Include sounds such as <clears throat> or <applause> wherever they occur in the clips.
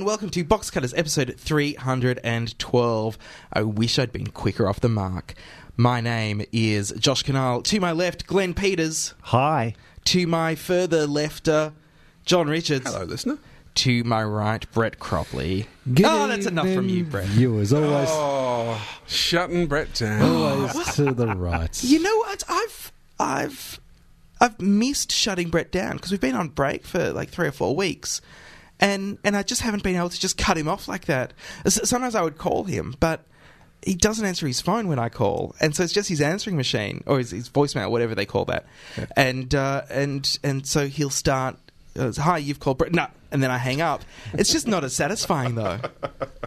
and welcome to Box Cutters episode 312. I wish I'd been quicker off the mark. My name is Josh Kinal. To my left, Glenn Peters. Hi. To my further left, uh, John Richards. Hello, listener. To my right, Brett Cropley. Good oh, that's enough from you, evening, Brett. Viewers, always, Oh, shutting Brett down. always to the right. You know what? I've I've I've missed shutting Brett down because we've been on break for like three or four weeks, and and I just haven't been able to just cut him off like that. Sometimes I would call him, but he doesn't answer his phone when I call, and so it's just his answering machine or his, his voicemail, whatever they call that, and uh, and and so he'll start. Uh, Hi, you've called Brett. No, and then I hang up. It's just not as satisfying, though. <laughs>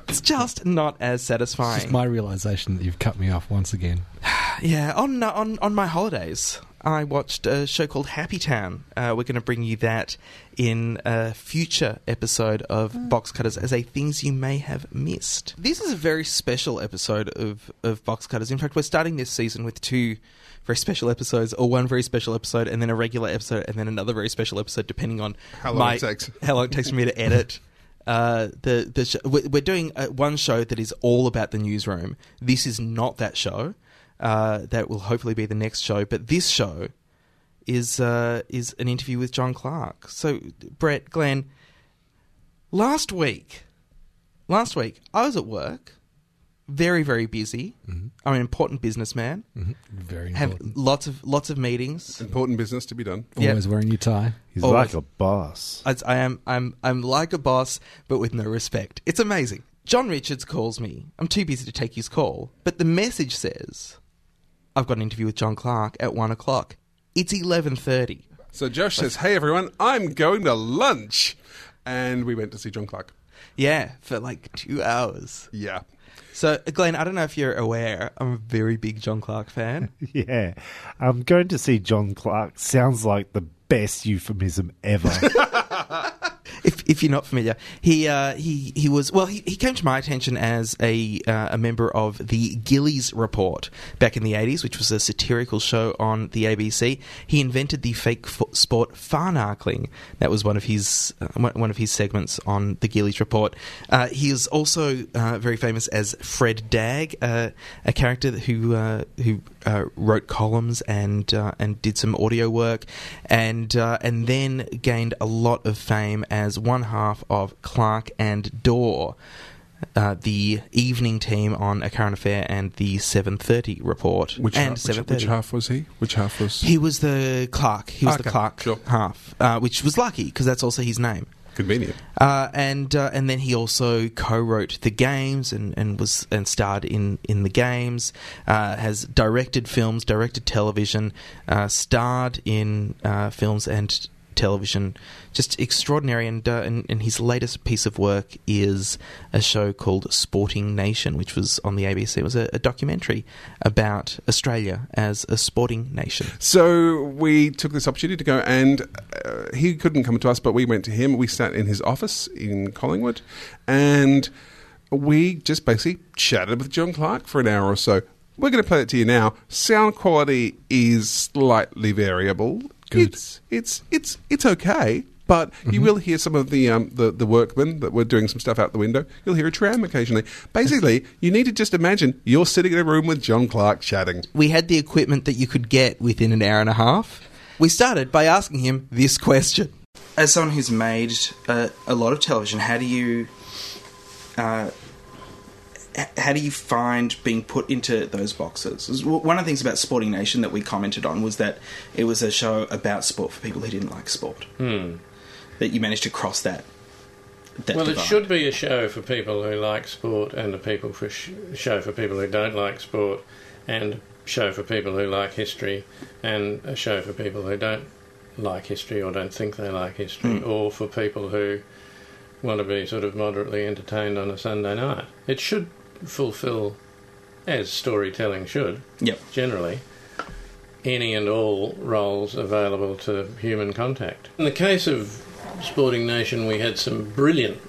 It's just not as satisfying. It's my realization that you've cut me off once again. <sighs> Yeah, on uh, on on my holidays, I watched a show called Happy Town. Uh, we're going to bring you that in a future episode of Box Cutters as a things you may have missed. This is a very special episode of of Box Cutters. In fact, we're starting this season with two very special episodes, or one very special episode, and then a regular episode, and then another very special episode, depending on How long my- it takes. <laughs> How long it takes for me to edit. <laughs> Uh, the the sh- we're we're doing uh, one show that is all about the newsroom. This is not that show. Uh, that will hopefully be the next show. But this show is uh, is an interview with John Clarke. So Brett, Glenn, last week, last week I was at work, very very busy. I'm an important businessman. Very Have important. lots of lots of meetings. Important business to be done. yeah. Always wearing your tie. He's Always. like a boss. I, I am I'm I'm like a boss, but with no respect. It's amazing. John Richards calls me. I'm too busy to take his call, but the message says, "I've got an interview with John Clarke at one o'clock." It's eleven thirty. So Josh says, "Hey everyone, I'm going to lunch," and we went to see John Clarke. Yeah, for like two hours. Yeah, So, Glenn, I don't know if you're aware, I'm a very big John Clarke fan. <laughs> Yeah. I'm going to see John Clarke sounds like the best euphemism ever. <laughs> if if you're not familiar, he uh, he he was well. He, he came to my attention as a uh, a member of the Gillies Report back in the '80s, which was a satirical show on the ABC. He invented the fake fo- sport farnarkling. That was one of his uh, one of his segments on the Gillies Report. Uh, he is also uh, very famous as Fred Dagg, uh, a character who who uh, wrote columns and uh, and did some audio work, and uh, and then gained a lot of fame as one half of Clarke and Dawe. Uh, the evening team on A Current Affair and the 7:30 report, which and half, which, which half was he? Which half was? He was the Clarke. He was the Clarke sure. half, uh, which was lucky because that's also his name. Convenient. Uh, and uh, and then he also co-wrote the games and, and was and starred in, in the games. Uh, has directed films, directed television, uh, starred in uh, films and television. Just extraordinary. And, uh, and and his latest piece of work is a show called Sporting Nation, which was on the ABC. It was a, a documentary about Australia as a sporting nation. So we took this opportunity to go, and uh, he couldn't come to us, but we went to him. We sat in his office in Collingwood, and we just basically chatted with John Clarke for an hour or so. We're going to play it to you now. Sound quality is slightly variable. Good. It's it's it's it's okay. But you will hear some of the, um, the the workmen that were doing some stuff out the window. You'll hear a tram occasionally. Basically, you need to just imagine you're sitting in a room with John Clarke chatting. we had the equipment that you could get within an hour and a half. We started by asking him this question. As someone who's made uh, a lot of television, how do you uh, h- how do you find being put into those boxes? One of the things about Sporting Nation that we commented on was that it was a show about sport for people who didn't like sport. Hmm. That you managed to cross that. that Well, it should be a show for people who like sport, and a people for sh- show for people who don't like sport, and show for people who like history, and a show for people who don't like history or don't think they like history, hmm. or for people who want to be sort of moderately entertained on a Sunday night. It should fulfil, as storytelling should, Yep. generally, any and all roles available to human contact. In the case of Sporting Nation, we had some brilliant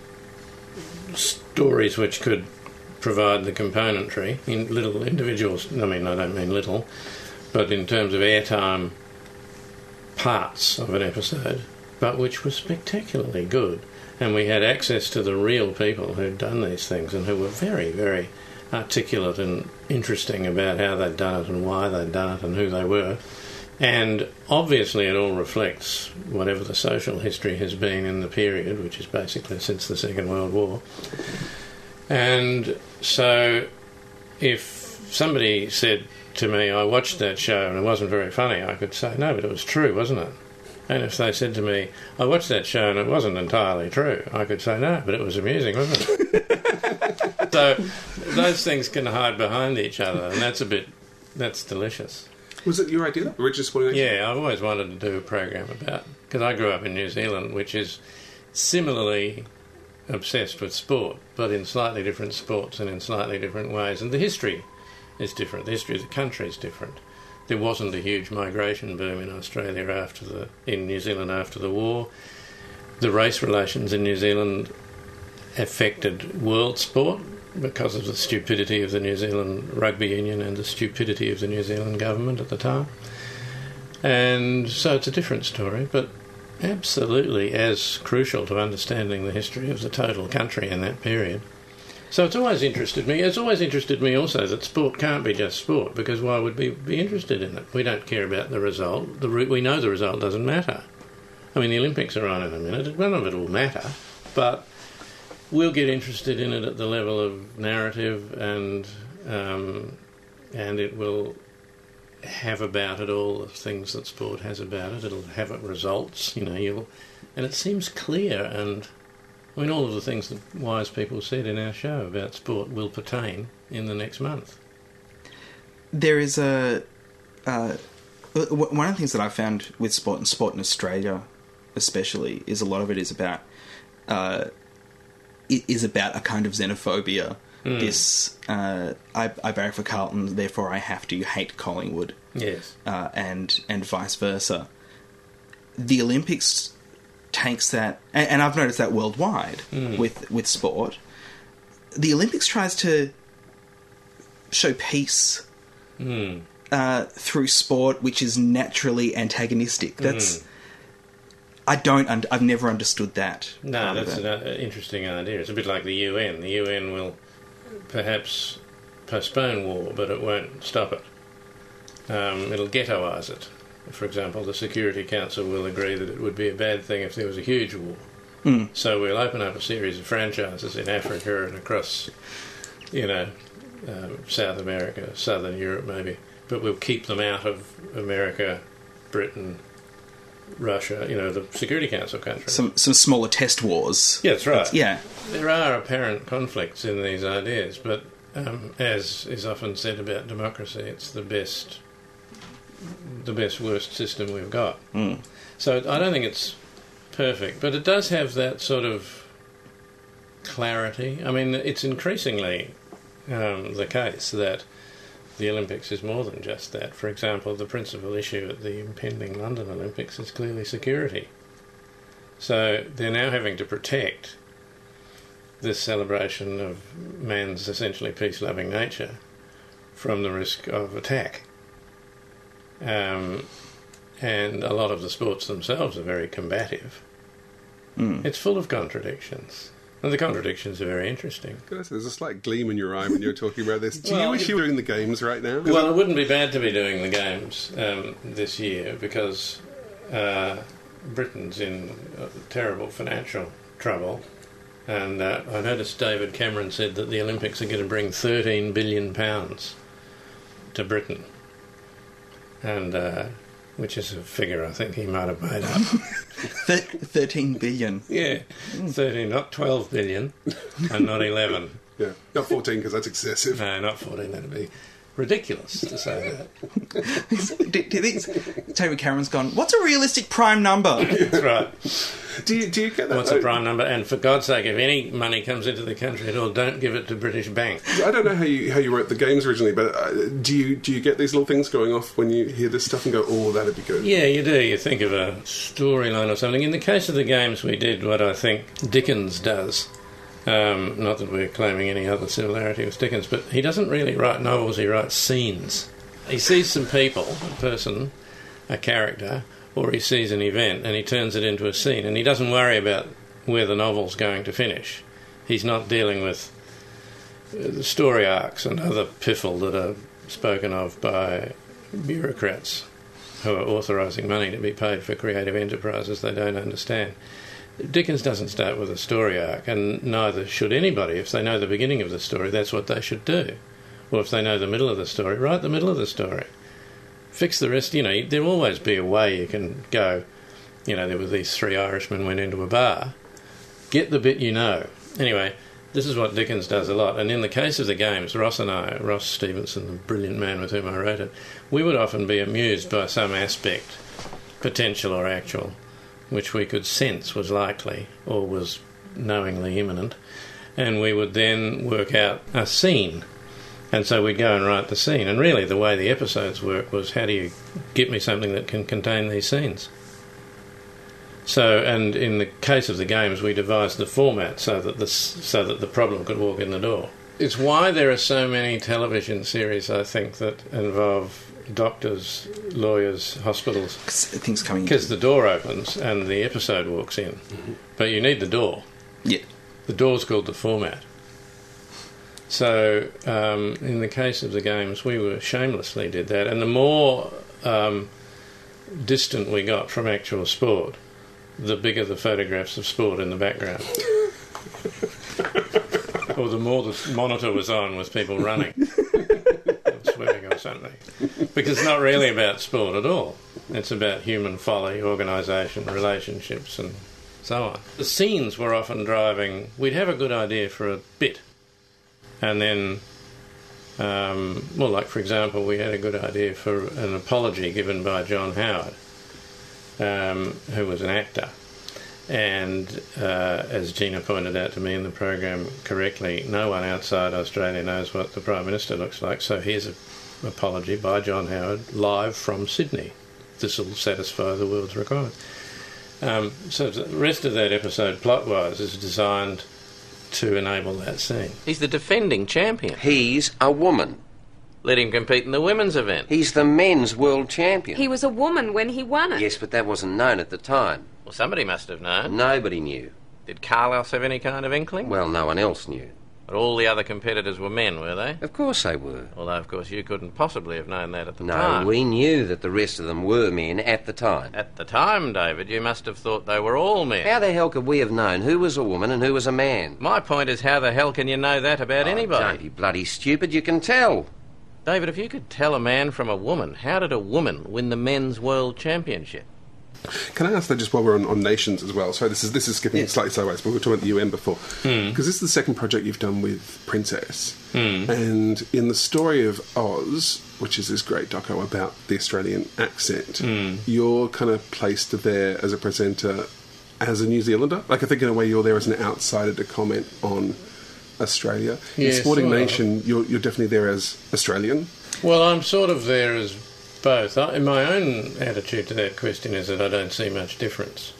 stories which could provide the componentry in little individuals. I mean, I don't mean little, but in terms of airtime parts of an episode, but which were spectacularly good and we had access to the real people who'd done these things and who were very, very articulate and interesting about how they'd done it and why they'd done it and who they were. And obviously, it all reflects whatever the social history has been in the period, which is basically since the Second World War. And so, if somebody said to me, I watched that show and it wasn't very funny, I could say, no, but it was true, wasn't it? And if they said to me, oh, I watched that show and it wasn't entirely true, I could say, no, but it was amusing, wasn't it? <laughs> so those things can hide behind each other, and that's a bit, that's delicious. Was it your idea, Richard Sporting Action? Yeah, I've always wanted to do a program about, because I grew up in New Zealand, which is similarly obsessed with sport, but in slightly different sports and in slightly different ways. And the history is different. The history of the country is different. There wasn't a huge migration boom in Australia after the in New Zealand after the war. The race relations in New Zealand affected world sport because of the stupidity of the New Zealand Rugby Union and the stupidity of the New Zealand government at the time. And so it's a different story, but absolutely as crucial to understanding the history of the total country in that period. So it's always interested me. It's always interested me also that sport can't be just sport because why would we be interested in it? We don't care about the result. The we know the result doesn't matter. I mean, the Olympics are on in a minute. None of it will matter, but we'll get interested in it at the level of narrative, and um, and it will have about it all the things that sport has about it. It'll have it results, you know. You'll, and it seems clear and I mean, all of the things that wise people said in our show about sport will pertain in the next month. there is a uh, one of the things that I found with sport and sport in Australia, especially, is a lot of it is about uh, it is about a kind of xenophobia. This uh, I, I barrack for Carlton, therefore I have to hate Collingwood, Yes. uh, and and vice versa. The Olympics takes that, and, and I've noticed that worldwide with with sport. The Olympics tries to show peace Mm. uh, through sport, which is naturally antagonistic. That's I don't. Un- I've never understood that. No, that's an uh, interesting idea. It's a bit like the UN. The UN will perhaps postpone war, but it won't stop it. Um, it'll ghettoise it. For example, the Security Council will agree that it would be a bad thing if there was a huge war. Mm. So we'll open up a series of franchises in Africa and across, you know, um, South America, Southern Europe maybe, but we'll keep them out of America, Britain, Russia, you know, the Security Council countries. some some smaller test wars. yeah, that's right. Yeah, There are apparent conflicts in these ideas, but um, as is often said about democracy, it's the best, the best worst system we've got. Mm. So I don't think it's perfect, but it does have that sort of clarity. I mean, it's increasingly um, the case that the Olympics is more than just that. For example, the principal issue at the impending London Olympics is clearly security. So they're now having to protect this celebration of man's essentially peace loving nature from the risk of attack. Um, and a lot of the sports themselves are very combative. Mm. It's full of contradictions. And the contradictions are very interesting. Say, There's a slight gleam in your eye when you're talking about this. Do Well, you wish you were doing the games right now? Well, it wouldn't be bad to be doing the games um, this year because uh, Britain's in uh, terrible financial trouble. And uh, I noticed David Cameron said that the Olympics are going to bring 13 billion pounds to Britain, and uh, which is a figure I think he might have made up. <laughs> Thirteen billion. yeah, 13, not 12 billion, and not 11. <laughs> yeah, not 14 because that's excessive. No, not 14. That'd be ridiculous to say that. <laughs> do, do you think David Cameron's gone? What's a realistic prime number? <laughs> That's right. Do you, do you get that? What's a prime number? And for God's sake, if any money comes into the country at all, don't give it to British banks. I don't know how you how you wrote the games originally, but uh, do you do you get these little things going off when you hear this stuff and go, "Oh, that'd be good"? Yeah, you do. You think of a storyline or something. In the case of the games, we did what I think Dickens does. Um, not that we're claiming any other similarity with Dickens, but he doesn't really write novels, he writes scenes. He sees some people, a person, a character, or he sees an event and he turns it into a scene and he doesn't worry about where the novel's going to finish. He's not dealing with uh, the story arcs and other piffle that are spoken of by bureaucrats who are authorising money to be paid for creative enterprises they don't understand. Dickens doesn't start with a story arc, and neither should anybody. If they know the beginning of the story, that's what they should do. Or if they know the middle of the story, write the middle of the story. Fix the rest. You know, there'll always be a way you can go. You know, there were these three Irishmen went into a bar. Get the bit you know. Anyway, this is what Dickens does a lot. And in the case of the games, Ross and I, Ross Stevenson, the brilliant man with whom I wrote it, we would often be amused by some aspect, potential or actual, which we could sense was likely or was knowingly imminent. And we would then work out a scene. And so we'd go and write the scene. And really, the way the episodes work was how do you get me something that can contain these scenes? So, and in the case of the games, we devised the format so that the so that the problem could walk in the door. It's why there are so many television series, I think, that involve doctors, lawyers, hospitals, Things coming. because the door opens and the episode walks in. But you need the door. yeah, The door's called the format. So, um, in the case of the games, we were shamelessly did that, and the more um, distant we got from actual sport, the bigger the photographs of sport in the background. <laughs> or the more the monitor was on with people running, or swimming or something. Because it's not really about sport at all. It's about human folly, organisation, relationships, and so on. The scenes were often driving. We'd have a good idea for a bit, and then, um, well, like for example, we had a good idea for an apology given by John Howard, um, who was an actor. And uh, as Gina pointed out to me in the program correctly, no one outside Australia knows what the Prime Minister looks like. So here's an apology by John Howard live from Sydney. This will satisfy the world's requirement. Um, so the rest of that episode, plot-wise, is designed to enable that scene. He's the defending champion. He's a woman. Let him compete in the women's event. He's the men's world champion. He was a woman when he won it. Yes, but that wasn't known at the time. Well, somebody must have known. Nobody knew. Did Carlos have any kind of inkling? Well, no one else knew. But all the other competitors were men, were they? Of course they were. Although, of course, you couldn't possibly have known that at the No, time. No, we knew that the rest of them were men at the time. At the time, David, you must have thought they were all men. How the hell could we have known who was a woman and who was a man? My point is, how the hell can you know that about Oh, anybody? Don't be bloody stupid, you can tell. David, if you could tell a man from a woman, how did a woman win the men's world championship? Can I ask that just while we're on, on nations as well? So this is this is skipping slightly sideways, but we were talking about the UN before hmm. because this is the second project you've done with Princess, hmm. and in the story of Oz, which is this great doco about the Australian accent, hmm. you're kind of placed there as a presenter as a New Zealander. Like I think in a way you're there as an outsider to comment on Australia. Yes, in Sporting Nation, you're, you're definitely there as Australian. Well, I'm sort of there as both. I, my own attitude to that question is that I don't see much difference,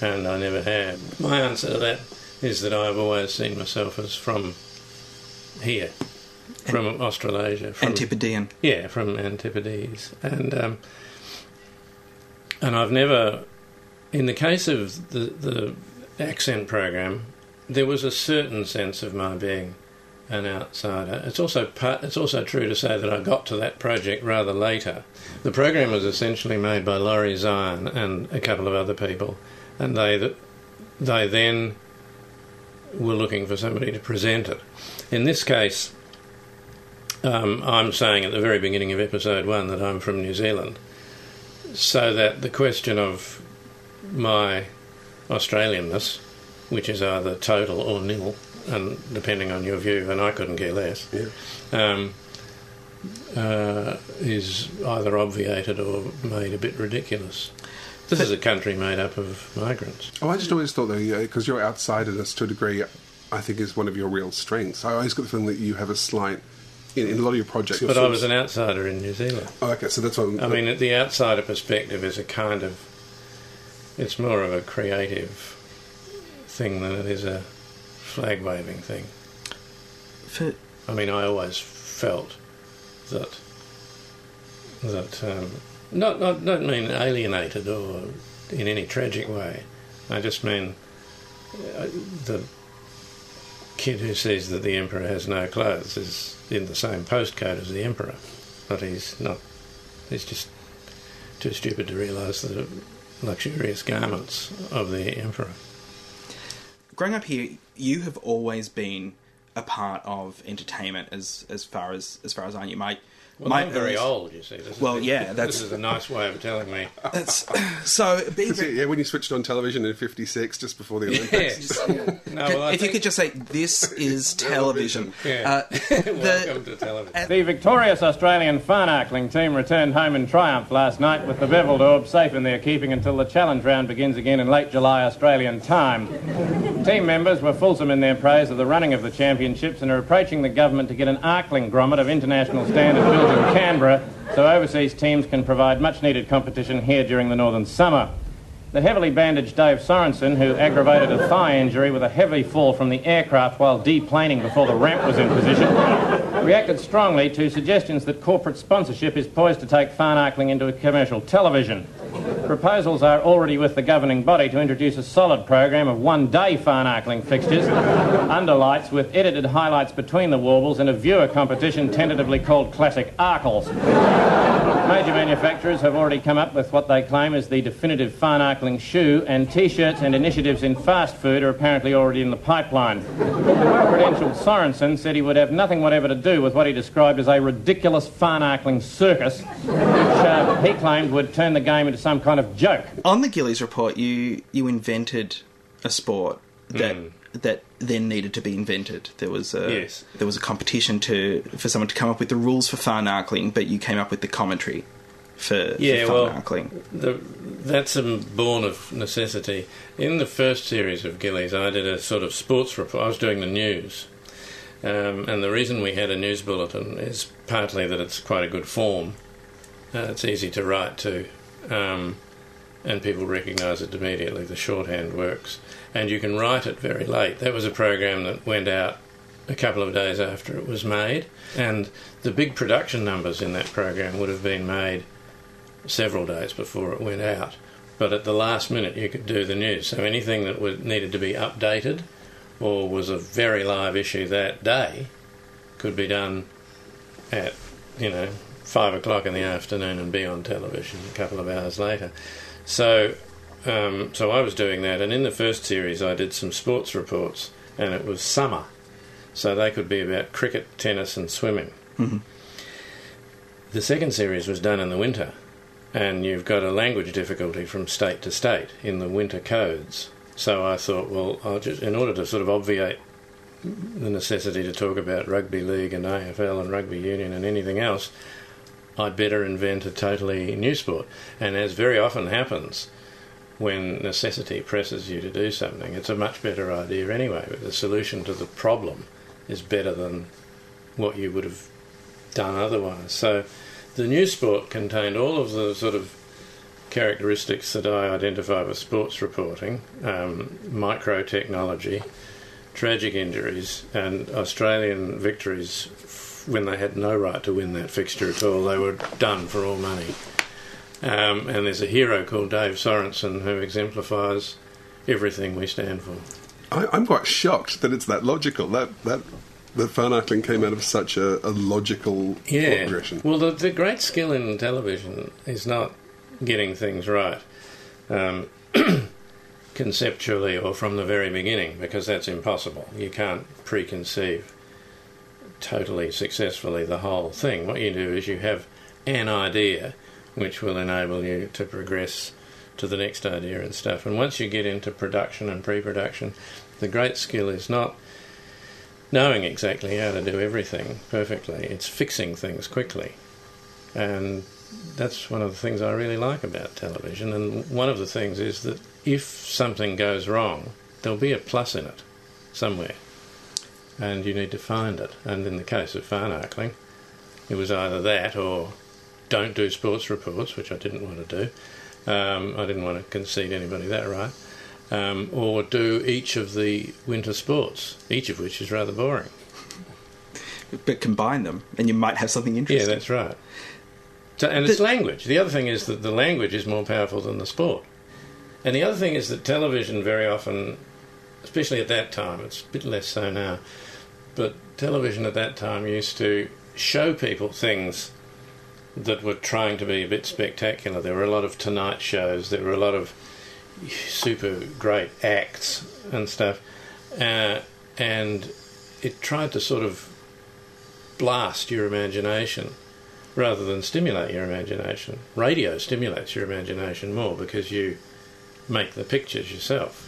and I never have. My answer to that is that I've always seen myself as from here, from Australasia, from Antipodean. yeah, from Antipodes, and um, and I've never, in the case of the the accent program, there was a certain sense of my being an outsider. It's also part, it's also true to say that I got to that project rather later. The program was essentially made by Laurie Zion and a couple of other people, and they they then were looking for somebody to present it. In this case, um, I'm saying at the very beginning of episode one that I'm from New Zealand, so that the question of my Australianness, which is either total or nil, and depending on your view, and I couldn't care less, um, uh, is either obviated or made a bit ridiculous. This is a country made up of migrants. Oh, I just always thought though, because you're outsiderness to a degree, I think is one of your real strengths. I always got the feeling that you have a slight in, in a lot of your projects. But I was an outsider in New Zealand. Oh, okay, so that's what I'm, I mean, the outsider perspective is a kind of. It's more of a creative thing than it is a flag waving thing. For, I mean, I always felt that. that. Um, not, not, don't mean alienated or in any tragic way. I just mean uh, the kid who says that the emperor has no clothes is in the same postcode as the emperor, but he's not. He's just too stupid to realise the luxurious garments of the emperor. Growing up here, you have always been a part of entertainment as as far as as far as I knew. My Well, my I'm very earliest- old, you see. This Well, a- yeah, that's- this is a nice way of telling me. That's so. Being So, yeah, when you switched on television in '56, just before the Olympics. Yes. <laughs> no, well, I if you could just say, "This is <laughs> television." Yeah. Uh, <laughs> Welcome the, to television. The victorious Australian Farnarkling team returned home in triumph last night with the Beveldorp safe in their keeping until the challenge round begins again in late July Australian time. Team members were fulsome in their praise of the running of the championships and are approaching the government to get an Arkling grommet of international standard in Canberra so overseas teams can provide much needed competition here during the northern summer. The heavily bandaged Dave Sorensen, who aggravated a thigh injury with a heavy fall from the aircraft while deplaning before the ramp was in position, reacted strongly to suggestions that corporate sponsorship is poised to take Farnarkling into commercial television. Proposals are already with the governing body to introduce a solid program of one-day Farnarkling fixtures, underlights with edited highlights between the warbles and a viewer competition tentatively called Classic Arkles. Major manufacturers have already come up with what they claim is the definitive Farnarkling shoe, and T-shirts and initiatives in fast food are apparently already in the pipeline. The well-credentialed Sorensen said he would have nothing whatever to do with what he described as a ridiculous Farnarkling circus, uh, he claimed would turn the game into some kind of joke. on the Gillies report, you you invented a sport that that then needed to be invented. There was a Yes. there was a competition to for someone to come up with the rules for far Farnarkling, but you came up with the commentary for, Yeah, for well, Farnarkling. the, that's a born of necessity. In the first series of Gillies, I did a sort of sports report. I was doing the news. Um, and the reason we had a news bulletin is partly that it's quite a good form. Uh, it's easy to write to, um, and people recognise it immediately. The shorthand works, and you can write it very late. That was a program that went out a couple of days after it was made, and the big production numbers in that program would have been made several days before it went out. But at the last minute, you could do the news. So anything that was, needed to be updated or was a very live issue that day could be done at, you know, five o'clock in the afternoon and be on television a couple of hours later. So, um, so I was doing that, and in the first series, I did some sports reports, and it was summer, so they could be about cricket, tennis, and swimming. The second series was done in the winter, and you've got a language difficulty from state to state in the winter codes. So I thought, well, I'll just, in order to sort of obviate the necessity to talk about rugby league and AFL and rugby union and anything else, I'd better invent a totally new sport. And as very often happens, when necessity presses you to do something, it's a much better idea anyway. But the solution to the problem is better than what you would have done otherwise. So the new sport contained all of the sort of characteristics that I identify with sports reporting um, micro technology, tragic injuries, and Australian victories when they had no right to win that fixture at all. They were done for all money. Um, and there's a hero called Dave Sorensen who exemplifies everything we stand for. I, I'm quite shocked that it's that logical. That that that Farnarkling came out of such a, a logical Yeah. progression. Well, the, the great skill in television is not getting things right um, <clears throat> conceptually or from the very beginning, because that's impossible. You can't preconceive totally successfully the whole thing. What you do is you have an idea which will enable you to progress to the next idea and stuff. And once you get into production and pre production, the great skill is not knowing exactly how to do everything perfectly, it's fixing things quickly. And that's one of the things I really like about television. And one of the things is that if something goes wrong, there'll be a plus in it somewhere. And you need to find it. And in the case of Farnarkling, it was either that or don't do sports reports, which I didn't want to do. Um, I didn't want to concede anybody that right. Um, or do each of the winter sports, each of which is rather boring. But combine them, and you might have something interesting. Yeah, that's right. So, and it's language. The other thing is that the language is more powerful than the sport. And the other thing is that television very often especially at that time. It's a bit less so now, but television at that time used to show people things that were trying to be a bit spectacular. There were a lot of Tonight shows. There were a lot of super great acts and stuff, uh, and it tried to sort of blast your imagination rather than stimulate your imagination. Radio stimulates your imagination more because you make the pictures yourself.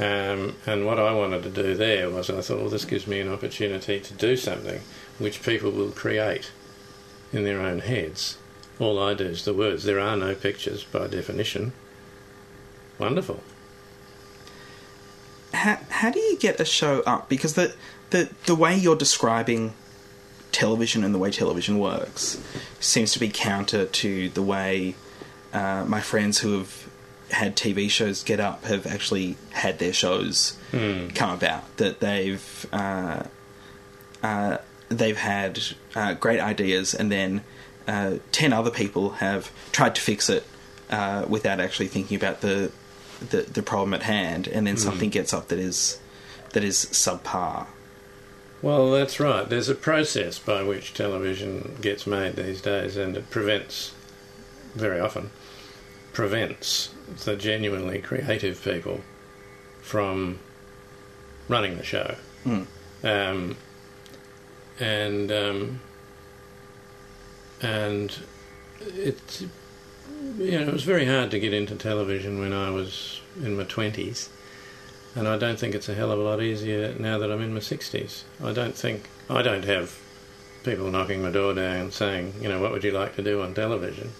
Um, and what I wanted to do there was I thought, well, this gives me an opportunity to do something which people will create in their own heads. All I do is the words. There are no pictures by definition. Wonderful. How, how do you get a show up? Because the, the, the way you're describing television and the way television works seems to be counter to the way uh, my friends who have had TV shows get up have actually had their shows Hmm. come about. That they've uh, uh, they've had uh, great ideas, and then uh, ten other people have tried to fix it uh, without actually thinking about the, the the problem at hand, and then Hmm. something gets up that is that is subpar. Well, that's right. There's a process by which television gets made these days, and it prevents, very often, prevents the genuinely creative people from running the show. Hmm. Um, and um, and it you know it was very hard to get into television when I was in my twenties, and I don't think it's a hell of a lot easier now that I'm in my sixties. I don't think I don't have people knocking my door down saying, you know, what would you like to do on television?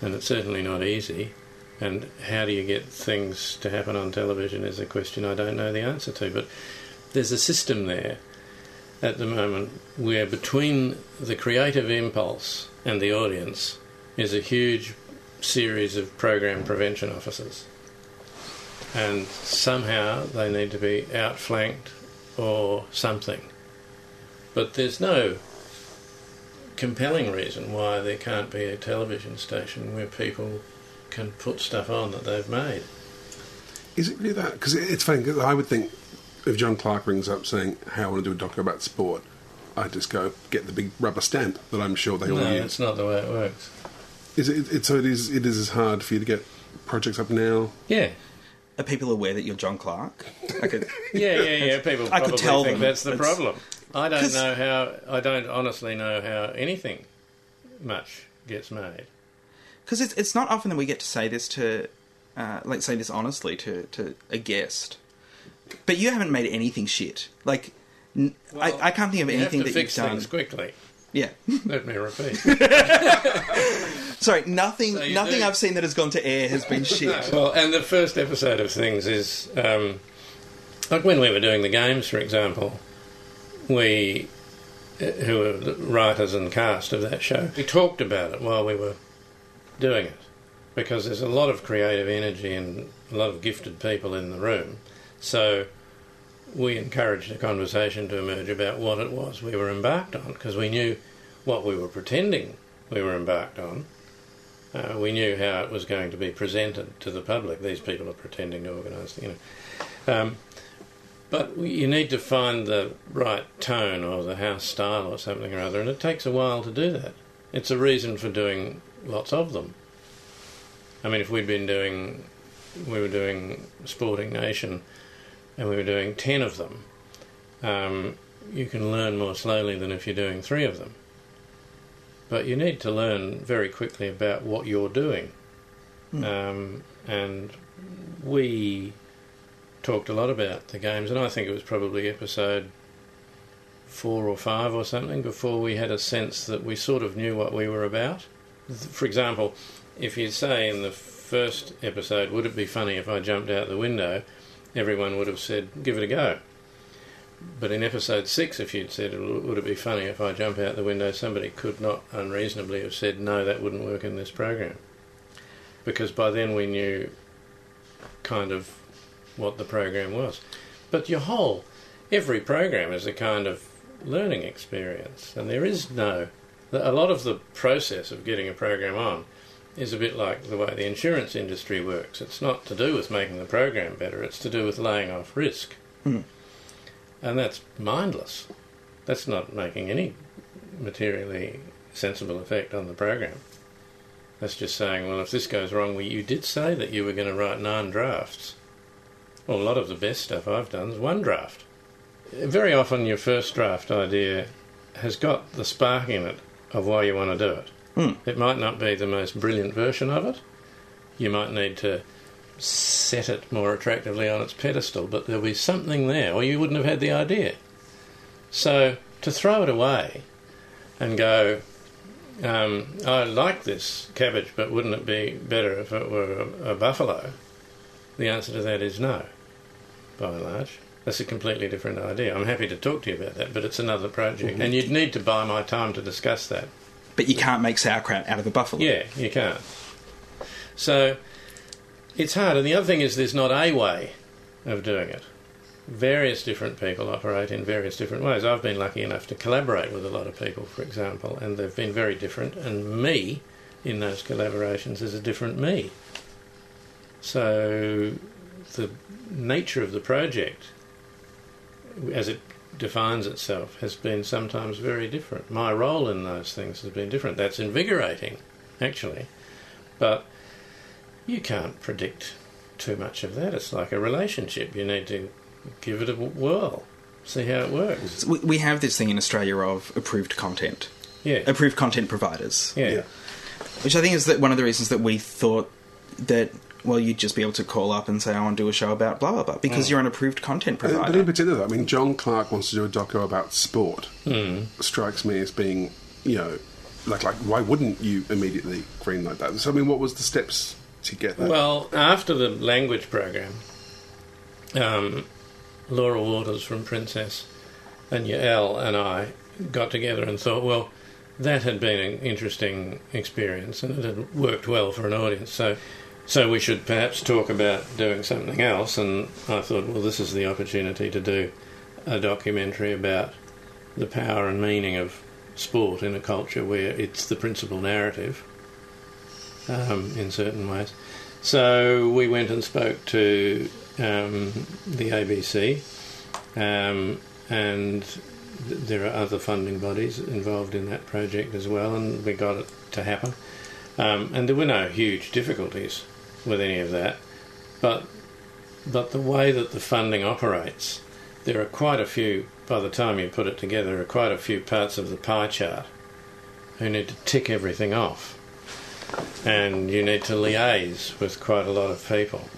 And it's certainly not easy. And how do you get things to happen on television is a question I don't know the answer to. But there's a system there at the moment where between the creative impulse and the audience is a huge series of program prevention officers. And somehow they need to be outflanked or something. But there's no compelling reason why there can't be a television station where people can put stuff on that they've made. Is it really that? Because it's funny. 'cause I would think if John Clarke rings up saying, "Hey, I want to do a doco about sport," I'd just go get the big rubber stamp that I'm sure they all no, use. that's not the way it works. Is it, it? So it is. It is as hard for you to get projects up now. Yeah. Are people aware that you're John Clarke? I could, <laughs> Yeah, yeah, yeah. <laughs> People I probably could tell think them. that's the It's- problem. I don't know how. I don't honestly know how anything much gets made. because it's it's not often that we get to say this to, uh, like say this honestly to to a guest. But you haven't made anything shit. Like, I I can't think of anything that you've done. things quickly. Yeah. <laughs> Let me repeat. <laughs> Sorry, nothing So nothing do- I've seen that has gone to air has been <laughs> shit. well, and the first episode of things is um, like when we were doing the games, for example. We, who were the writers and cast of that show, we talked about it while we were doing it because there's a lot of creative energy and a lot of gifted people in the room. So we encouraged a conversation to emerge about what it was we were embarked on because we knew what we were pretending we were embarked on. Uh, we knew how it was going to be presented to the public. These people are pretending to organise, you know. Um, but you need to find the right tone or the house style or something or other, and it takes a while to do that. It's a reason for doing lots of them. I mean, if we'd been doing, we were doing Sporting Nation, and we were doing ten of them, um, you can learn more slowly than if you're doing three of them. But you need to learn very quickly about what you're doing. Um, and we talked a lot about the games, and I think it was probably episode four or five or something before we had a sense that we sort of knew what we were about. For example, if you say in the first episode, would it be funny if I jumped out the window? Everyone would have said, give it a go. But in episode six, if you'd said, would it be funny if I jump out the window, somebody could not unreasonably have said, no, that wouldn't work in this program. Because by then we knew kind of what the program was. But your whole, every program is a kind of learning experience, and there is no. A lot of the process of getting a program on is a bit like the way the insurance industry works. It's not to do with making the program better, it's to do with laying off risk. Hmm. And that's mindless. That's not making any materially sensible effect on the program. That's just saying, well, if this goes wrong, well, you did say that you were going to write nine drafts. Well, a lot of the best stuff I've done is one draft. Very often, your first draft idea has got the spark in it of why you want to do it. Hmm. It might not be the most brilliant version of it. You might need to set it more attractively on its pedestal, but there'll be something there, or you wouldn't have had the idea. So to throw it away and go, um, I like this cabbage, but wouldn't it be better if it were a, a buffalo? The answer to that is no, by and large. That's a completely different idea. I'm happy to talk to you about that, but it's another project. Mm-hmm. And you'd need to buy my time to discuss that. But you can't make sauerkraut out of a buffalo. Yeah, you can't. So it's hard. And the other thing is, there's not a way of doing it. Various different people operate in various different ways. I've been lucky enough to collaborate with a lot of people, for example, and they've been very different. And me, in those collaborations, is a different me. So the nature of the project, as it defines itself, has been sometimes very different. My role in those things has been different. That's invigorating, actually. But you can't predict too much of that. It's like a relationship. You need to give it a whirl, see how it works. We, we have this thing in Australia of approved content, Yeah. approved content providers, Yeah. which I think is that one of the reasons that we thought that well you'd just be able to call up and say I want to do a show about blah blah blah because Mm. you're an approved content Uh, But provider. in particular, I mean, John Clarke wants to do a doco about sport. Mm. Strikes me as being, you know, like, like why wouldn't you immediately greenlight that? So, I mean, what was the steps to get that? Well, after the language program, um, Laura Waters from Princess and Yael and I got together and thought, well, that had been an interesting experience and it had worked well for an audience. So, so we should perhaps talk about doing something else. And I thought, well, this is the opportunity to do a documentary about the power and meaning of sport in a culture where it's the principal narrative um, in certain ways. So we went and spoke to um, the ABC, um, and th- there are other funding bodies involved in that project as well, and we got it to happen. Um, and there were no huge difficulties with any of that, but but the way that the funding operates, there are quite a few. By the time you put it together, are quite a few parts of the pie chart who need to tick everything off and you need to liaise with quite a lot of people.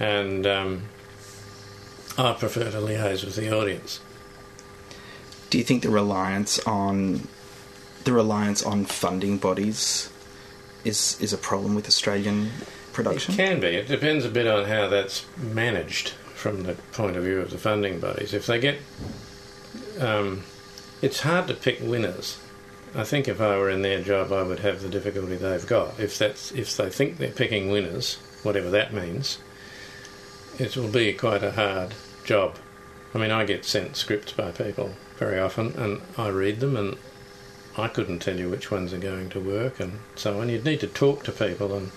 And um, I prefer to liaise with the audience. Do you think the reliance on the reliance on funding bodies is is a problem with Australian production? It can be. It depends a bit on how that's managed from the point of view of the funding bodies. If they get, um, it's hard to pick winners. I think if I were in their job, I would have the difficulty they've got. If that's if they think they're picking winners, whatever that means, it will be quite a hard job. I mean, I get sent scripts by people very often, and I read them, and I couldn't tell you which ones are going to work, and so on. You'd need to talk to people and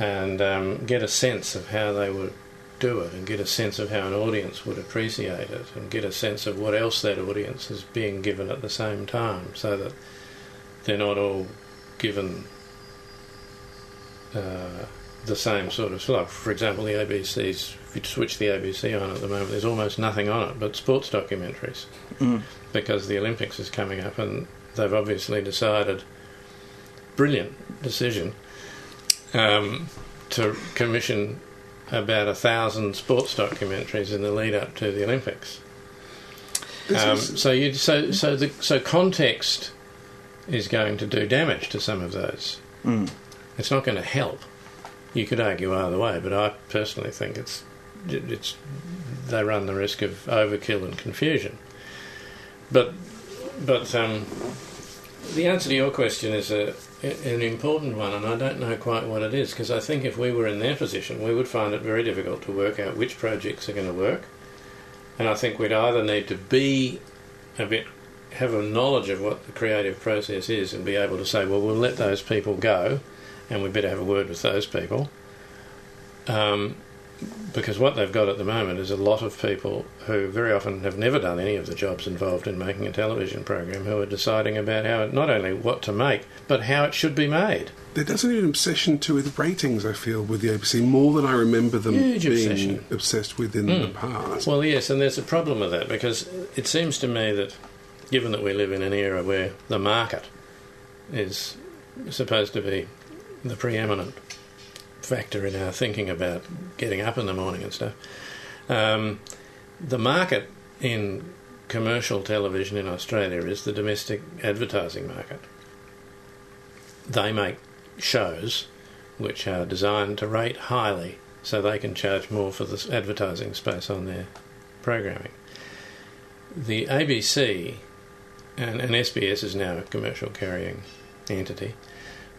and um, get a sense of how they would do it, and get a sense of how an audience would appreciate it, and get a sense of what else that audience is being given at the same time, so that they're not all given uh, the same sort of slot. For example, the ABC's, if you switch the ABC on at the moment, there's almost nothing on it but sports documentaries Mm. because the Olympics is coming up and they've obviously decided, brilliant decision, um, to commission about a thousand sports documentaries in the lead up to the Olympics. Um, is- so you so so the so context is going to do damage to some of those. Mm. It's not going to help. You could argue either way, but I personally think it's it's they run the risk of overkill and confusion. But but um, the answer to your question is a, an important one, and I don't know quite what it is because I think if we were in their position, we would find it very difficult to work out which projects are going to work. And I think we'd either need to be a bit have a knowledge of what the creative process is and be able to say, well, we'll let those people go, and we better have a word with those people. Um, because what they've got at the moment is a lot of people who very often have never done any of the jobs involved in making a television program who are deciding about how not only what to make but how it should be made. There does seem to be an obsession too with ratings. I feel with the ABC more than I remember them Huge being obsession. obsessed with in Mm. the past. Well, yes, and there's a problem with that because it seems to me that given that we live in an era where the market is supposed to be the preeminent factor in our thinking about getting up in the morning and stuff, um, the market in commercial television in Australia is the domestic advertising market. They make shows which are designed to rate highly so they can charge more for the advertising space on their programming. The ABC and, and SBS is now a commercial carrying entity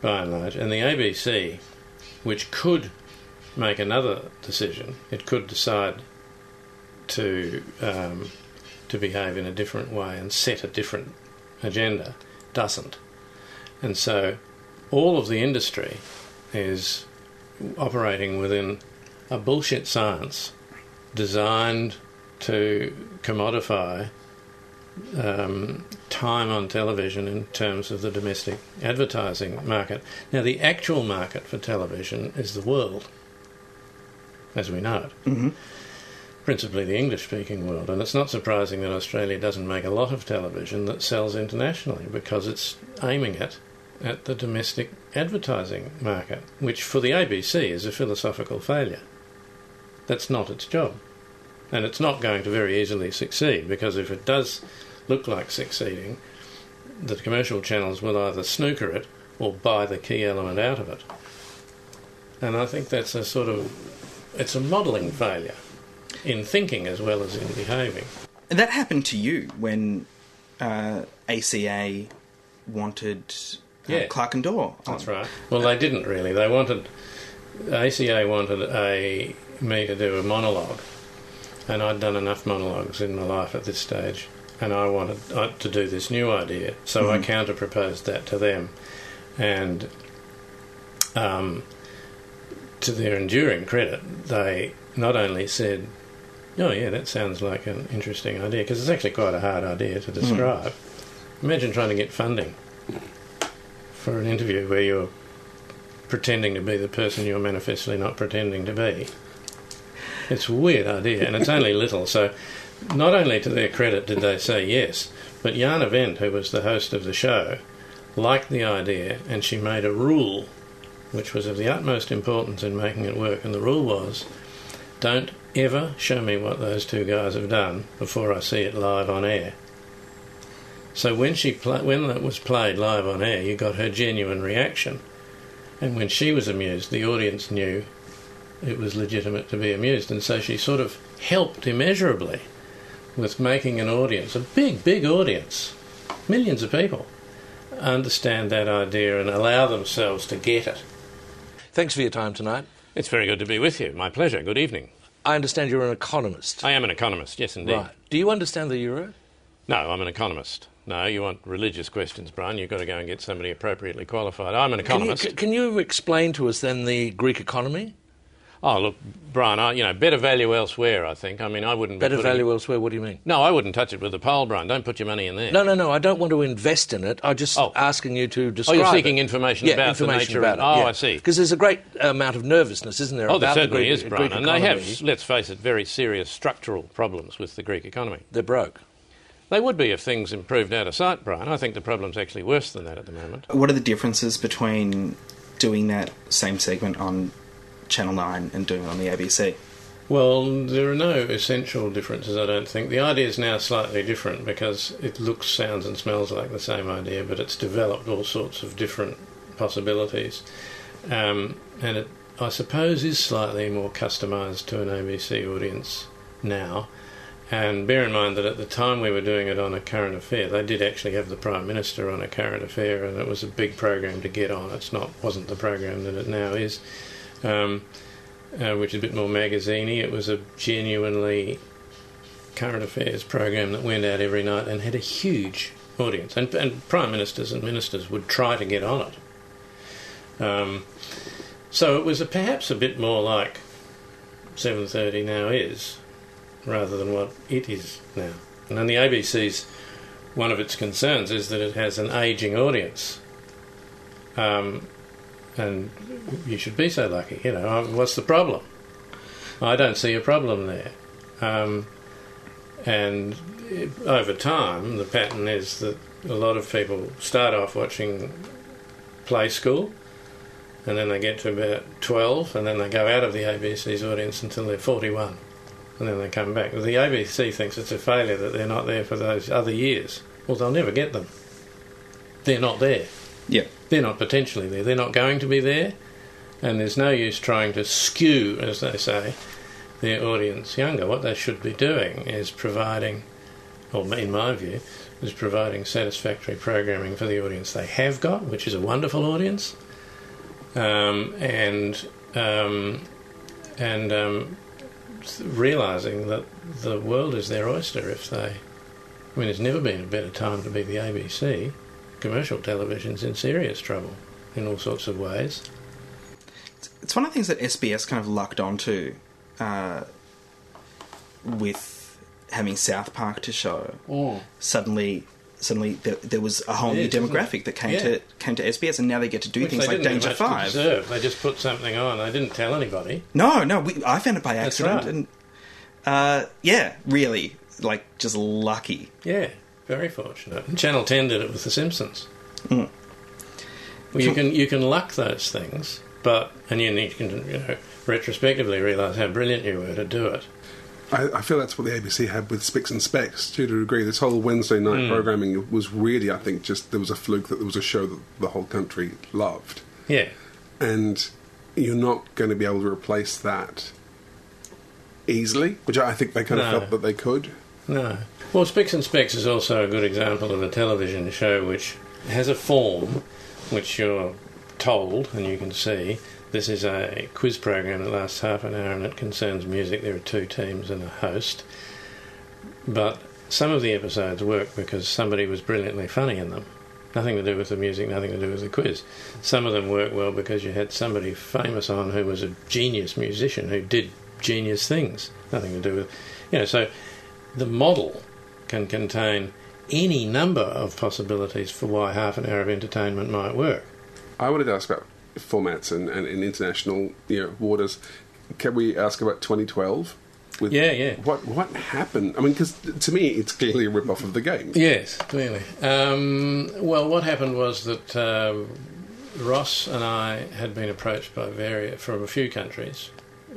by and large, and the ABC, which could make another decision, it could decide to um, to behave in a different way and set a different agenda, doesn't, and so all of the industry is operating within a bullshit science designed to commodify um, time on television in terms of the domestic advertising market. Now, the actual market for television is the world, as we know it. Mm-hmm. Principally the English speaking world, and it's not surprising that Australia doesn't make a lot of television that sells internationally because it's aiming it at the domestic advertising market, which for the ABC is a philosophical failure. That's not its job. And it's not going to very easily succeed because if it does look like succeeding, the commercial channels will either snooker it or buy the key element out of it. And I think that's a sort of it's a modelling failure in thinking as well as in behaving. And that happened to you when uh, ACA wanted uh, Yeah. Clarke and Dawe. on. That's right. Well, they didn't really. They wanted ACA wanted a me to do a monologue, and I'd done enough monologues in my life at this stage, and I wanted uh, to do this new idea. So I Mhm. counter proposed that to them, and um, to their enduring credit, they not only said, "Oh yeah, that sounds like an interesting idea," because it's actually quite a hard idea to describe. Imagine trying to get funding for an interview where you're pretending to be the person you're manifestly not pretending to be. It's a weird idea, and it's only little. So, not only to their credit did they say yes, but Jana Wendt, who was the host of the show, liked the idea, and she made a rule, which was of the utmost importance in making it work. And the rule was, don't ever show me what those two guys have done before I see it live on air. So when she pla- when that was played live on air, you got her genuine reaction, and when she was amused, the audience knew it was legitimate to be amused, and so she sort of helped immeasurably with making an audience, a big, big audience, millions of people, understand that idea and allow themselves to get it. Thanks for your time tonight. It's very good to be with you. My pleasure. Good evening. I understand you're an economist. I am an economist, yes, indeed. Right. Do you understand the euro? No, I'm an economist. No, you want religious questions, Brian. You've got to go and get somebody appropriately qualified. I'm an economist. Can you, can you explain to us then the Greek economy? Oh, look, Brian, I, you know, better value elsewhere, I think. I mean, I wouldn't be Better putting- value elsewhere, what do you mean? No, I wouldn't touch it with a pole, Brian. Don't put your money in there. No, no, no. I don't want to invest in it. I'm just oh. asking you to describe Oh, you're seeking it. information yeah, about the information nature about it. Oh, yeah. I see. Because there's a great amount of nervousness, isn't there? Oh, there about the certainly Greek, is, Brian. Greek And they have, let's face it, very serious structural problems with the Greek economy. They're broke. They would be if things improved out of sight, Brian. I think the problem's actually worse than that at the moment. What are the differences between doing that same segment on Channel 9 and doing it on the ABC? Well, there are no essential differences, I don't think. The idea is now slightly different because it looks, sounds, and smells like the same idea, but it's developed all sorts of different possibilities. Um, and it, I suppose, is slightly more customised to an ABC audience now. And bear in mind that at the time we were doing it on a current affair, they did actually have the Prime Minister on a current affair, and it was a big program to get on. It's not wasn't the program that it now is. Um, uh, which is a bit more magaziney. It was a genuinely current affairs program that went out every night and had a huge audience. And, and prime ministers and ministers would try to get on it. Um, so it was a, perhaps a bit more like 7.30 now is, rather than what it is now. And then the ABC's, one of its concerns is that it has an ageing audience. Um, and you should be so lucky, you know. uh, What's the problem? I don't see a problem there. Um, and over time, the pattern is that a lot of people start off watching play school, and then they get to about 12, and then they go out of the ABC's audience until they're 41, and then they come back. The ABC thinks it's a failure that they're not there for those other years. Well, they'll never get them. They're not there. Yeah. They're not potentially there. They're not going to be there, and there's no use trying to skew, as they say, their audience younger. What they should be doing is providing, or in my view, is providing satisfactory programming for the audience they have got, which is a wonderful audience, um, and um, and um, realizing that the world is their oyster if they. I mean, there's never been a better time to be the ABC. Commercial television's in serious trouble in all sorts of ways. It's one of the things that SBS kind of lucked onto uh, with having South Park to show. Mm. Suddenly, suddenly there, there was a whole new demographic that came Yeah. to came to SBS, and now they get to do Which things like Danger Five. They just put something on. They didn't tell anybody. No, no, we, I found it by accident, right. and uh, yeah, really, like just lucky. Yeah, very fortunate. And Channel Ten did it with The Simpsons. Mm. Well, you can you can luck those things, but and you, need to you know, retrospectively realise how brilliant you were to do it. I, I feel that's what the ABC had with Spicks and Specks to a degree. This whole Wednesday night Mm. programming was really, I think, just there was a fluke that there was a show that the whole country loved. Yeah. And you're not going to be able to replace that easily, which I think they kind of No. felt that they could. No. Well, Spicks and Specks is also a good example of a television show which has a form which you're told and you can see. This is a quiz program that lasts half an hour and it concerns music. There are two teams and a host. But some of the episodes work because somebody was brilliantly funny in them. Nothing to do with the music, nothing to do with the quiz. Some of them work well because you had somebody famous on who was a genius musician who did genius things. Nothing to do with, you know, so the model can contain any number of possibilities for why half an hour of entertainment might work. I wanted to ask about formats and, and in international you know, waters. Can we ask about 2012? With Yeah, yeah. What what happened? I mean, because to me, it's clearly a rip off of the game. Yes, clearly. Um, well, what happened was that uh, Ross and I had been approached by various from a few countries,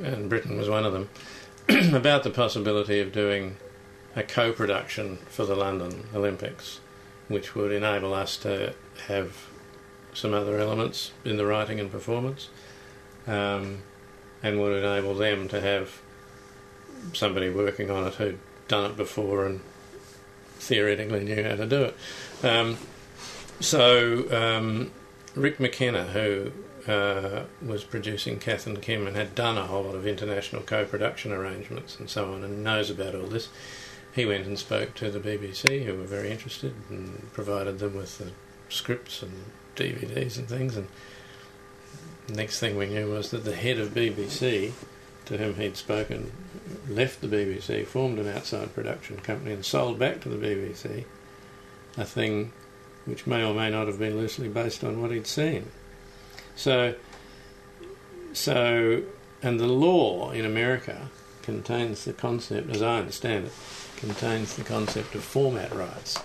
and Britain was one of them, <clears throat> about the possibility of doing a co-production for the London Olympics, which would enable us to have some other elements in the writing and performance, um, and would enable them to have somebody working on it who'd done it before and theoretically knew how to do it. Um, so um, Rick McKenna, who uh, was producing Kath and Kim and had done a whole lot of international co-production arrangements and so on, and knows about all this, he went and spoke to the BBC, who were very interested, and provided them with the scripts and DVDs and things. And next thing we knew was that the head of BBC, to whom he'd spoken, left the BBC, formed an outside production company, and sold back to the BBC a thing which may or may not have been loosely based on what he'd seen. So, so, and the law in America contains the concept, as I understand it, contains the concept of format rights,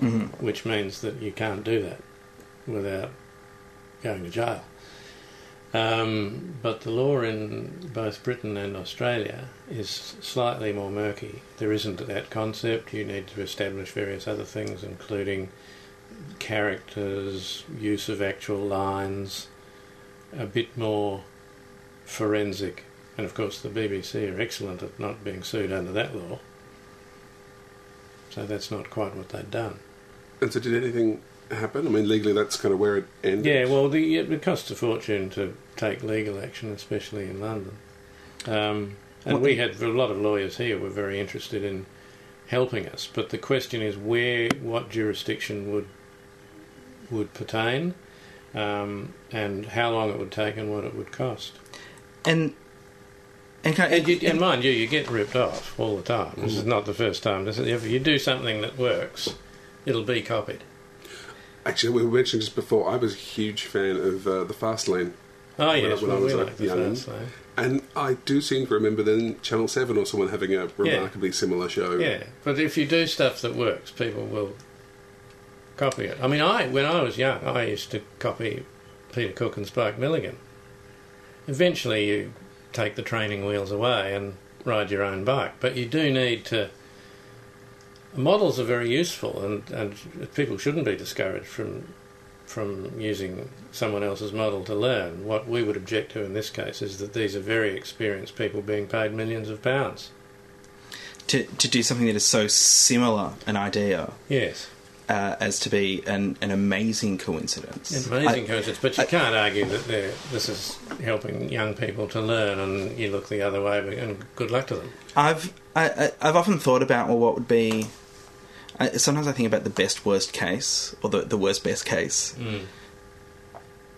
Mhm. which means that you can't do that without going to jail. Um, but the law in both Britain and Australia is slightly more murky. There isn't that concept. You need to establish various other things, including characters, use of actual lines, a bit more forensic. And of course, the BBC are excellent at not being sued under that law. So that's not quite what they'd done. And so, did anything happen? I mean, legally, that's kind of where it ended. Yeah, well, the, it cost a fortune to take legal action, especially in London. Um, and What- we had a lot of lawyers here were very interested in helping us. But the question is, where, what jurisdiction would would pertain, um, and how long it would take and what it would cost. And and, kind and, you, and mind you, you get ripped off all the time. This is not the first time. This is, if you do something that works, it'll be copied. Actually, we mentioned just before, I was a huge fan of uh, the Fast Lane. Oh when I- yes, when I was we like the young- Fast Lane. And I do seem to remember then Channel 7 or someone having a remarkably similar show. Yeah, but if you do stuff that works, people will copy it. I mean, I when I was young, I used to copy Peter Cook and Spike Milligan. Eventually, you take the training wheels away and ride your own bike, but you do need to. Models are very useful, and, and people shouldn't be discouraged from from using someone else's model to learn. What we would object to in this case is that these are very experienced people being paid millions of pounds. to to do something that is so similar an idea. Yes. Uh, as to be an, an amazing coincidence. Amazing I- coincidence, but you can't argue that this is helping young people to learn, and you look the other way. And good luck to them. I've I, I, I've often thought about well, what would be. I, sometimes I think about the best worst case or the the worst best case. Mm.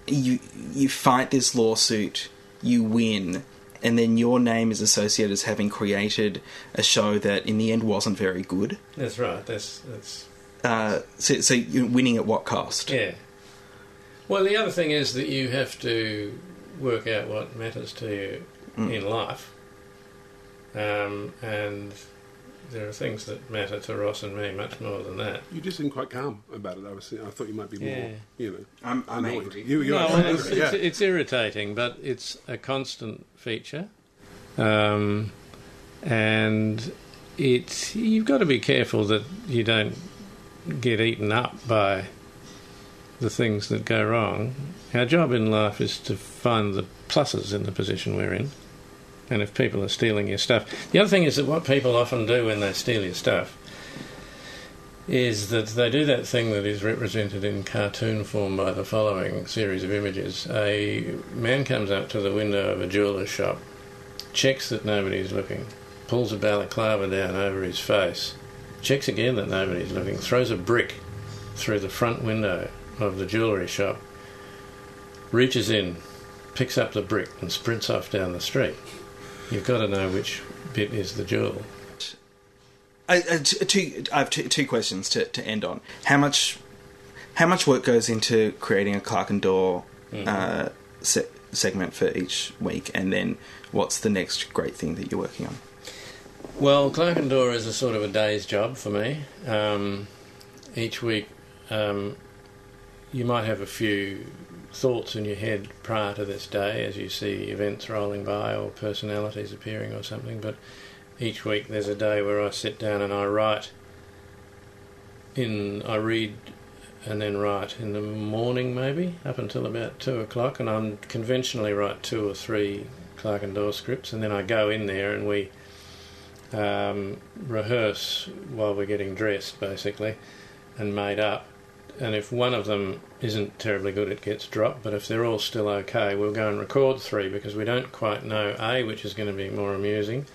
You you fight this lawsuit, you win, and then your name is associated as having created a show that in the end wasn't very good. That's right. That's that's Uh, so, so you're winning at what cost? yeah. Well, the other thing is that you have to work out what matters to you Mm. in life, um, and there are things that matter to Ross and me much more than that. You just seem quite calm about it. I was, I thought you might be more, Yeah. you know, I'm, I'm annoyed. angry. You, you're no, angry, it's, yeah. it's, it's irritating, but it's a constant feature, um, and it you've got to be careful that you don't get eaten up by the things that go wrong. Our job in life is to find the pluses in the position we're in. And if people are stealing your stuff, the other thing is that what people often do when they steal your stuff is that they do that thing that is represented in cartoon form by the following series of images. A man comes up to the window of a jeweller's shop, checks that nobody's looking, pulls a balaclava down over his face, checks again that nobody's looking, throws a brick through the front window of the jewellery shop, reaches in, picks up the brick, and sprints off down the street. You've got to know which bit is the jewel. I, I, two, I have two, two questions to, to end on. How much how much work goes into creating a Clarke and Dawe Mhm. uh, se- segment for each week, and then what's the next great thing that you're working on? Well, Dawe is a sort of a day's job for me. Um, each week, um, you might have a few thoughts in your head prior to this day as you see events rolling by or personalities appearing or something, but each week there's a day where I sit down and I write in I read and then write in the morning maybe up until about two o'clock and I conventionally write two or three Clarke and Dawe scripts and then I go in there and we um, rehearse while we're getting dressed basically and made up and if one of them isn't terribly good it gets dropped but if they're all still okay we'll go and record three because we don't quite know A which is going to be more amusing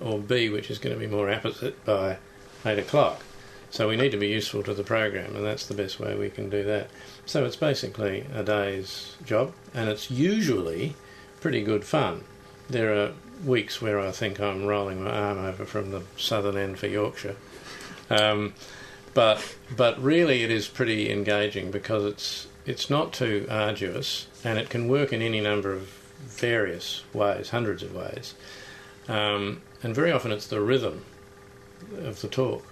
or B which is going to be more apposite by eight o'clock so we need to be useful to the program, and that's the best way we can do that. So it's basically a day's job, and it's usually pretty good fun. There are weeks where I think I'm rolling my arm over from the southern end for Yorkshire, um, but but really it is pretty engaging because it's it's not too arduous, and it can work in any number of various ways, hundreds of ways, um, and very often it's the rhythm of the talk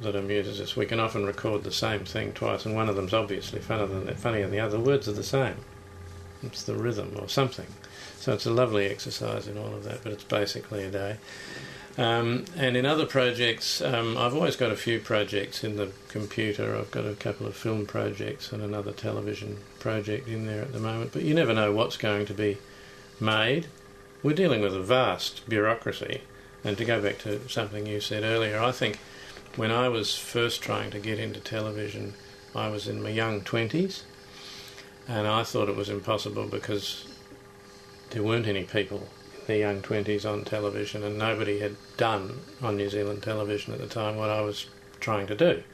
that amuses us. We can often record the same thing twice, and one of them's obviously funnier than, the funnier than the other. The words are the same. It's the rhythm or something. So it's a lovely exercise in all of that, but it's basically a day. Um, and in other projects, um, I've always got a few projects in the computer. I've got a couple of film projects and another television project in there at the moment, but you never know what's going to be made. We're dealing with a vast bureaucracy. And to go back to something you said earlier, I think when I was first trying to get into television, I was in my young 20s, and I thought it was impossible because there weren't any people in their young 20s on television, and nobody had done on New Zealand television at the time what I was trying to do.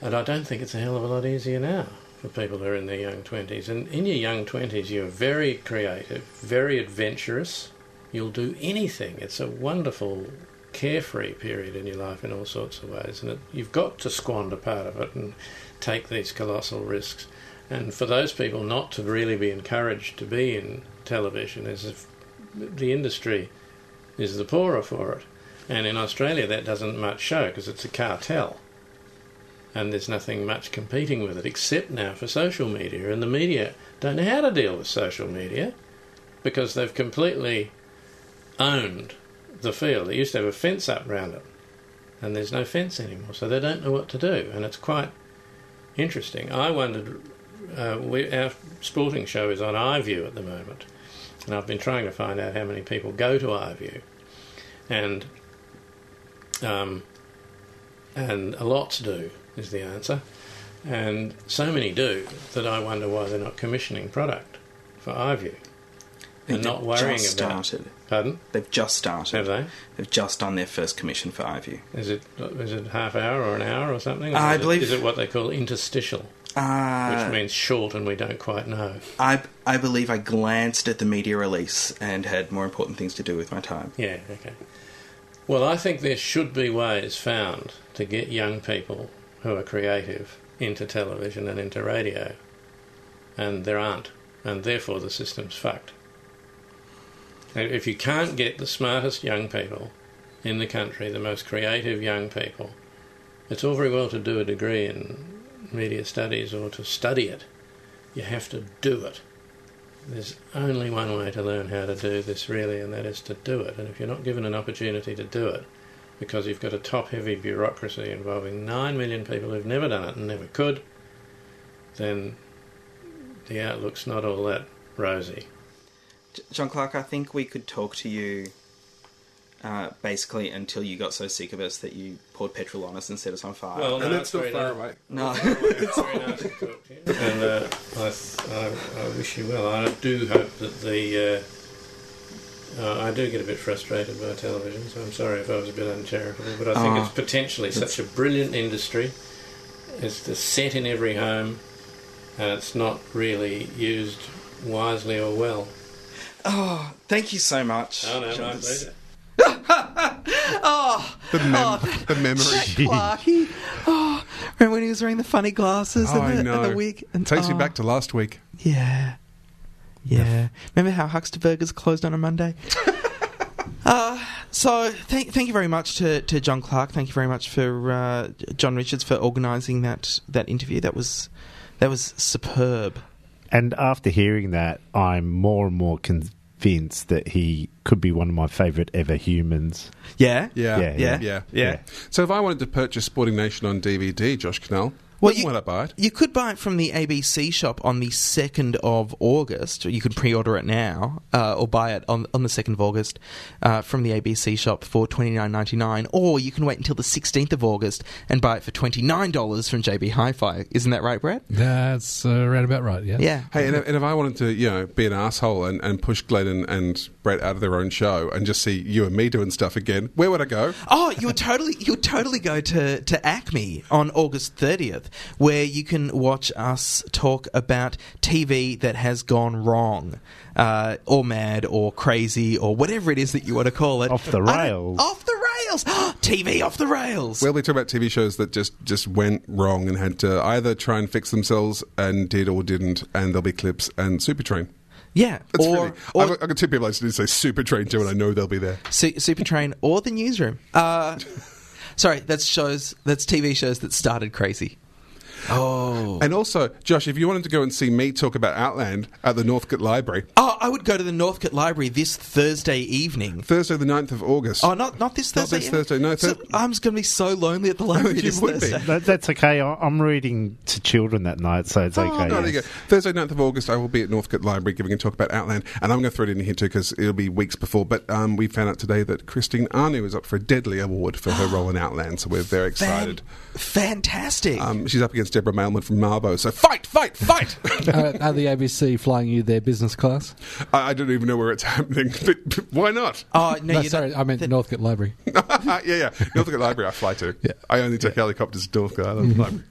And I don't think it's a hell of a lot easier now for people who are in their young 20s. And in your young 20s, you're very creative, very adventurous. You'll do anything. It's a wonderful, carefree period in your life in all sorts of ways. And it, you've got to squander part of it and take these colossal risks. And for those people not to really be encouraged to be in television is if the industry is the poorer for it. And in Australia, that doesn't much show because it's a cartel. And there's nothing much competing with it except now for social media. And the media don't know how to deal with social media because they've completely owned the field. They used to have a fence up round it, and there's no fence anymore, so they don't know what to do. And it's quite interesting. I wondered, uh, we, our sporting show is on iView at the moment, and I've been trying to find out how many people go to iView, and um, and a lot do is the answer, and so many do that I wonder why they're not commissioning product for iView and not worrying just about. started. Pardon? They've just started. Have they? They've just done their first commission for iView. Is it is it half hour or an hour or something? Or I is believe- is it what they call interstitial, Uh, which means short and we don't quite know. I, I believe I glanced at the media release and had more important things to do with my time. Yeah, okay. Well, I think there should be ways found to get young people who are creative into television and into radio, and there aren't, and therefore the system's fucked. If you can't get the smartest young people in the country, the most creative young people, it's all very well to do a degree in media studies or to study it. You have to do it. There's only one way to learn how to do this, really, and that is to do it. And if you're not given an opportunity to do it, because you've got a top heavy bureaucracy involving 9 million people who've never done it and never could, then the outlook's not all that rosy. John Clarke, I think we could talk to you uh, basically until you got so sick of us that you poured petrol on us and set us on fire. Well, no, And it's that's not very far nice. away. No. <laughs> it's very nice to talk to you. And uh, I, I, I wish you well. I do hope that the. Uh, uh, I do get a bit frustrated by television, so I'm sorry if I was a bit uncharitable, but I think Oh, it's potentially such a brilliant industry. It's the set in every home, and it's not really used wisely or well. Oh, thank you so much. Oh no, my John. pleasure. <laughs> oh, The, mem- oh, the memory. Clarky. Oh, remember when he was wearing the funny glasses Oh, and, I the, know. and the wig? And, Takes me oh, back to last week. Yeah. Yeah. Remember how Huckster Burgers closed on a Monday? <laughs> uh, so thank thank you very much to, to John Clarke. Thank you very much for uh, John Richards for organising that that interview. That was that was superb. And after hearing that, I'm more and more convinced that he could be one of my favourite ever humans. Yeah. Yeah. Yeah, Yeah. yeah. Yeah. So if I wanted to purchase Sporting Nation on DVD, Josh Kinal, Well, when you- would I buy it? You could buy it from the ABC shop on the 2nd of August. You could pre order it now uh, or buy it on, on the 2nd of August uh, from the ABC shop for twenty nine ninety nine. Or you can wait until the 16th of August and buy it for $29 from JB Hi Fi. Isn't that right, Brett? That's uh, right about right, yeah. Yeah. Hey, and if, and if I wanted to, you know, be an asshole and, and push Glenn and, and Brett out of their own show and just see you and me doing stuff again, where would I go? Oh, you would totally you would totally go to, to ACMI on August 30th, where you can watch us talk about TV that has gone wrong, uh, or mad, or crazy, or whatever it is that you want to call it. Off the rails. Off the rails. <gasps> TV off the rails. Well, we talk about TV shows that just, just went wrong and had to either try and fix themselves and did or didn't, and there'll be clips and Super Train. yeah, It's or, really, or I've, got- I've got two people I just need to say Super Train to, and I know they'll be there. Su- Super Train or the Newsroom. Uh, <laughs> sorry, that's shows. That's TV shows that started crazy. Oh. And also, Josh, if you wanted to go and see me talk about Outland at the Northcote Library, Oh, I would go to the Northcote Library this Thursday evening. Thursday the 9th of August. Oh, not not this Not Thursday. this Thursday, no, So I'm just going to be so lonely at the <laughs> library You this would be. Thursday. That, that's okay. I- I'm reading to children that night, so it's Oh, okay. no, there you go. Thursday, 9th of August, I will be at Northcote Library giving a talk about Outland, and I'm going to throw it in here too because it'll be weeks before. But um, we found out today that Christine Anu is up for a Deadly Award for her role in Outland, so we're very <gasps> excited. Fantastic. Um, she's up against Deborah Mailman from Mabo, so fight, fight, fight! <laughs> uh, are the ABC flying you their business class? I, I don't even know where it's <laughs> happening, but, but why not? oh no, No, sorry, don't- I meant the- Northcote Library. <laughs> yeah, yeah. Northcote Library, I fly to. Yeah. I only take helicopters to Northcote. I library.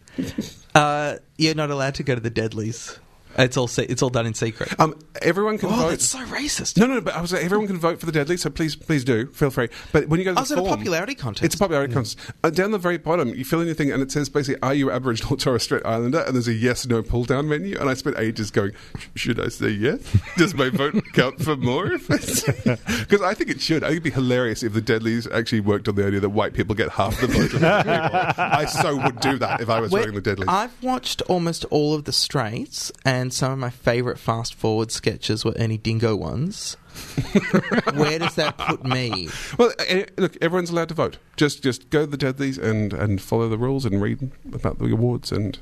Uh, you're not allowed to go to the Deadlies. It's all it's all done in secret. Um, everyone can Oh, vote. that's so racist. No, no, but I was like, everyone can vote for the Deadly, so please, please do. Feel free. But when you go to the Oh, is it a popularity contest? It's a popularity contest. Uh, down the very bottom, you fill in your thing, and it says basically, "Are you Aboriginal or Torres Strait Islander?" And there's a yes/no pull-down menu. And I spent ages going, "Should I say yes? Does my <laughs> vote count for more?" Because <laughs> I think it should. I think it'd be hilarious if the Deadlies actually worked on the idea that white people get half the vote. Of black people. <laughs> I so would do that if I was Where- voting the Deadlies. I've watched almost all of the straights, and some of my favourite fast forward sketches were Ernie Dingo ones. <laughs> Where does that put me? Well, eh, look, everyone's allowed to vote. Just just go to the Deadlies and, and follow the rules and read about the awards. And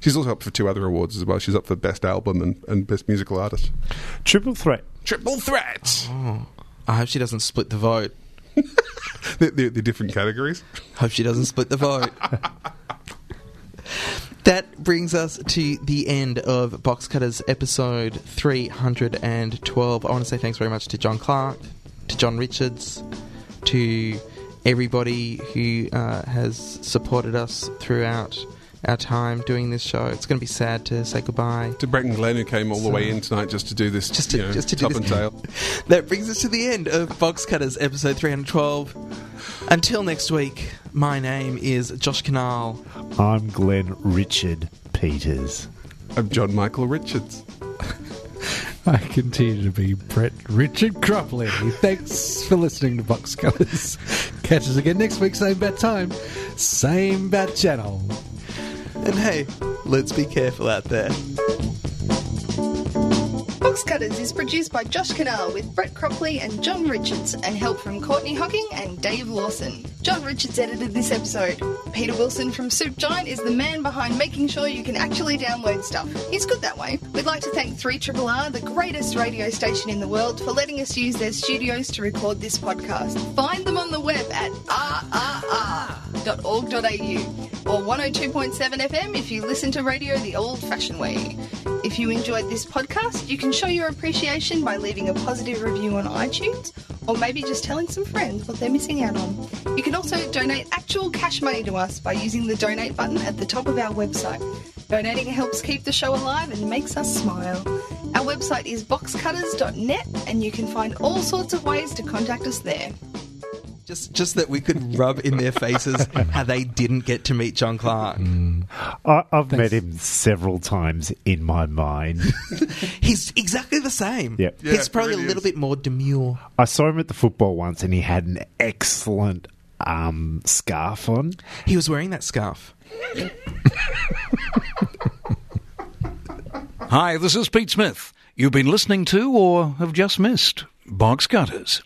she's also up for two other awards as well. She's up for Best Album and, and Best Musical Artist. Triple threat. Triple threat! Oh, I hope she doesn't split the vote. the, the, the different categories. Hope she doesn't split the vote. <laughs> That brings us to the end of Box Cutters episode 312. I want to say thanks very much to John Clarke, to John Richards, to everybody who uh, has supported us throughout our time doing this show. It's going to be sad to say goodbye. To Brett and Glenn, who came all the way in tonight just to do this, Just to, you know, just to do top this. and tail. <laughs> That brings us to the end of Box Cutters episode 312. Until next week, my name is Josh Kinal. I'm Glenn Richard Peters. I'm John Michael Richards. <laughs> I continue to be Brett Richard Cropley. Thanks for listening to Box Cutters. Catch us again next week, same bat time, same bat channel. And hey, let's be careful out there. Box Cutters is produced by Josh Kinal with Brett Cropley and John Richards and help from Courtney Hocking and Dave Lawson. John Richards edited this episode. Peter Wilson from Soup Giant is the man behind making sure you can actually download stuff. He's good that way. We'd like to thank 3RRR, the greatest radio station in the world, for letting us use their studios to record this podcast. Find them on the web at rrr.org.au or 102.7 FM if you listen to radio the old fashioned way. If you enjoyed this podcast, you can show your appreciation by leaving a positive review on iTunes or maybe just telling some friends what they're missing out on. You can also donate actual cash money to us by using the donate button at the top of our website. Donating helps keep the show alive and makes us smile. Our website is boxcutters.net and you can find all sorts of ways to contact us there. Just, just that we could rub in their faces how they didn't get to meet John Clarke. I, I've met him several times in my mind. <laughs> He's exactly the same. Yep. He's probably a little bit more demure. I saw him at the football once, and he had an excellent um, scarf on. He was wearing that scarf. Hi, this is Pete Smith. You've been listening to or have just missed Box Cutters.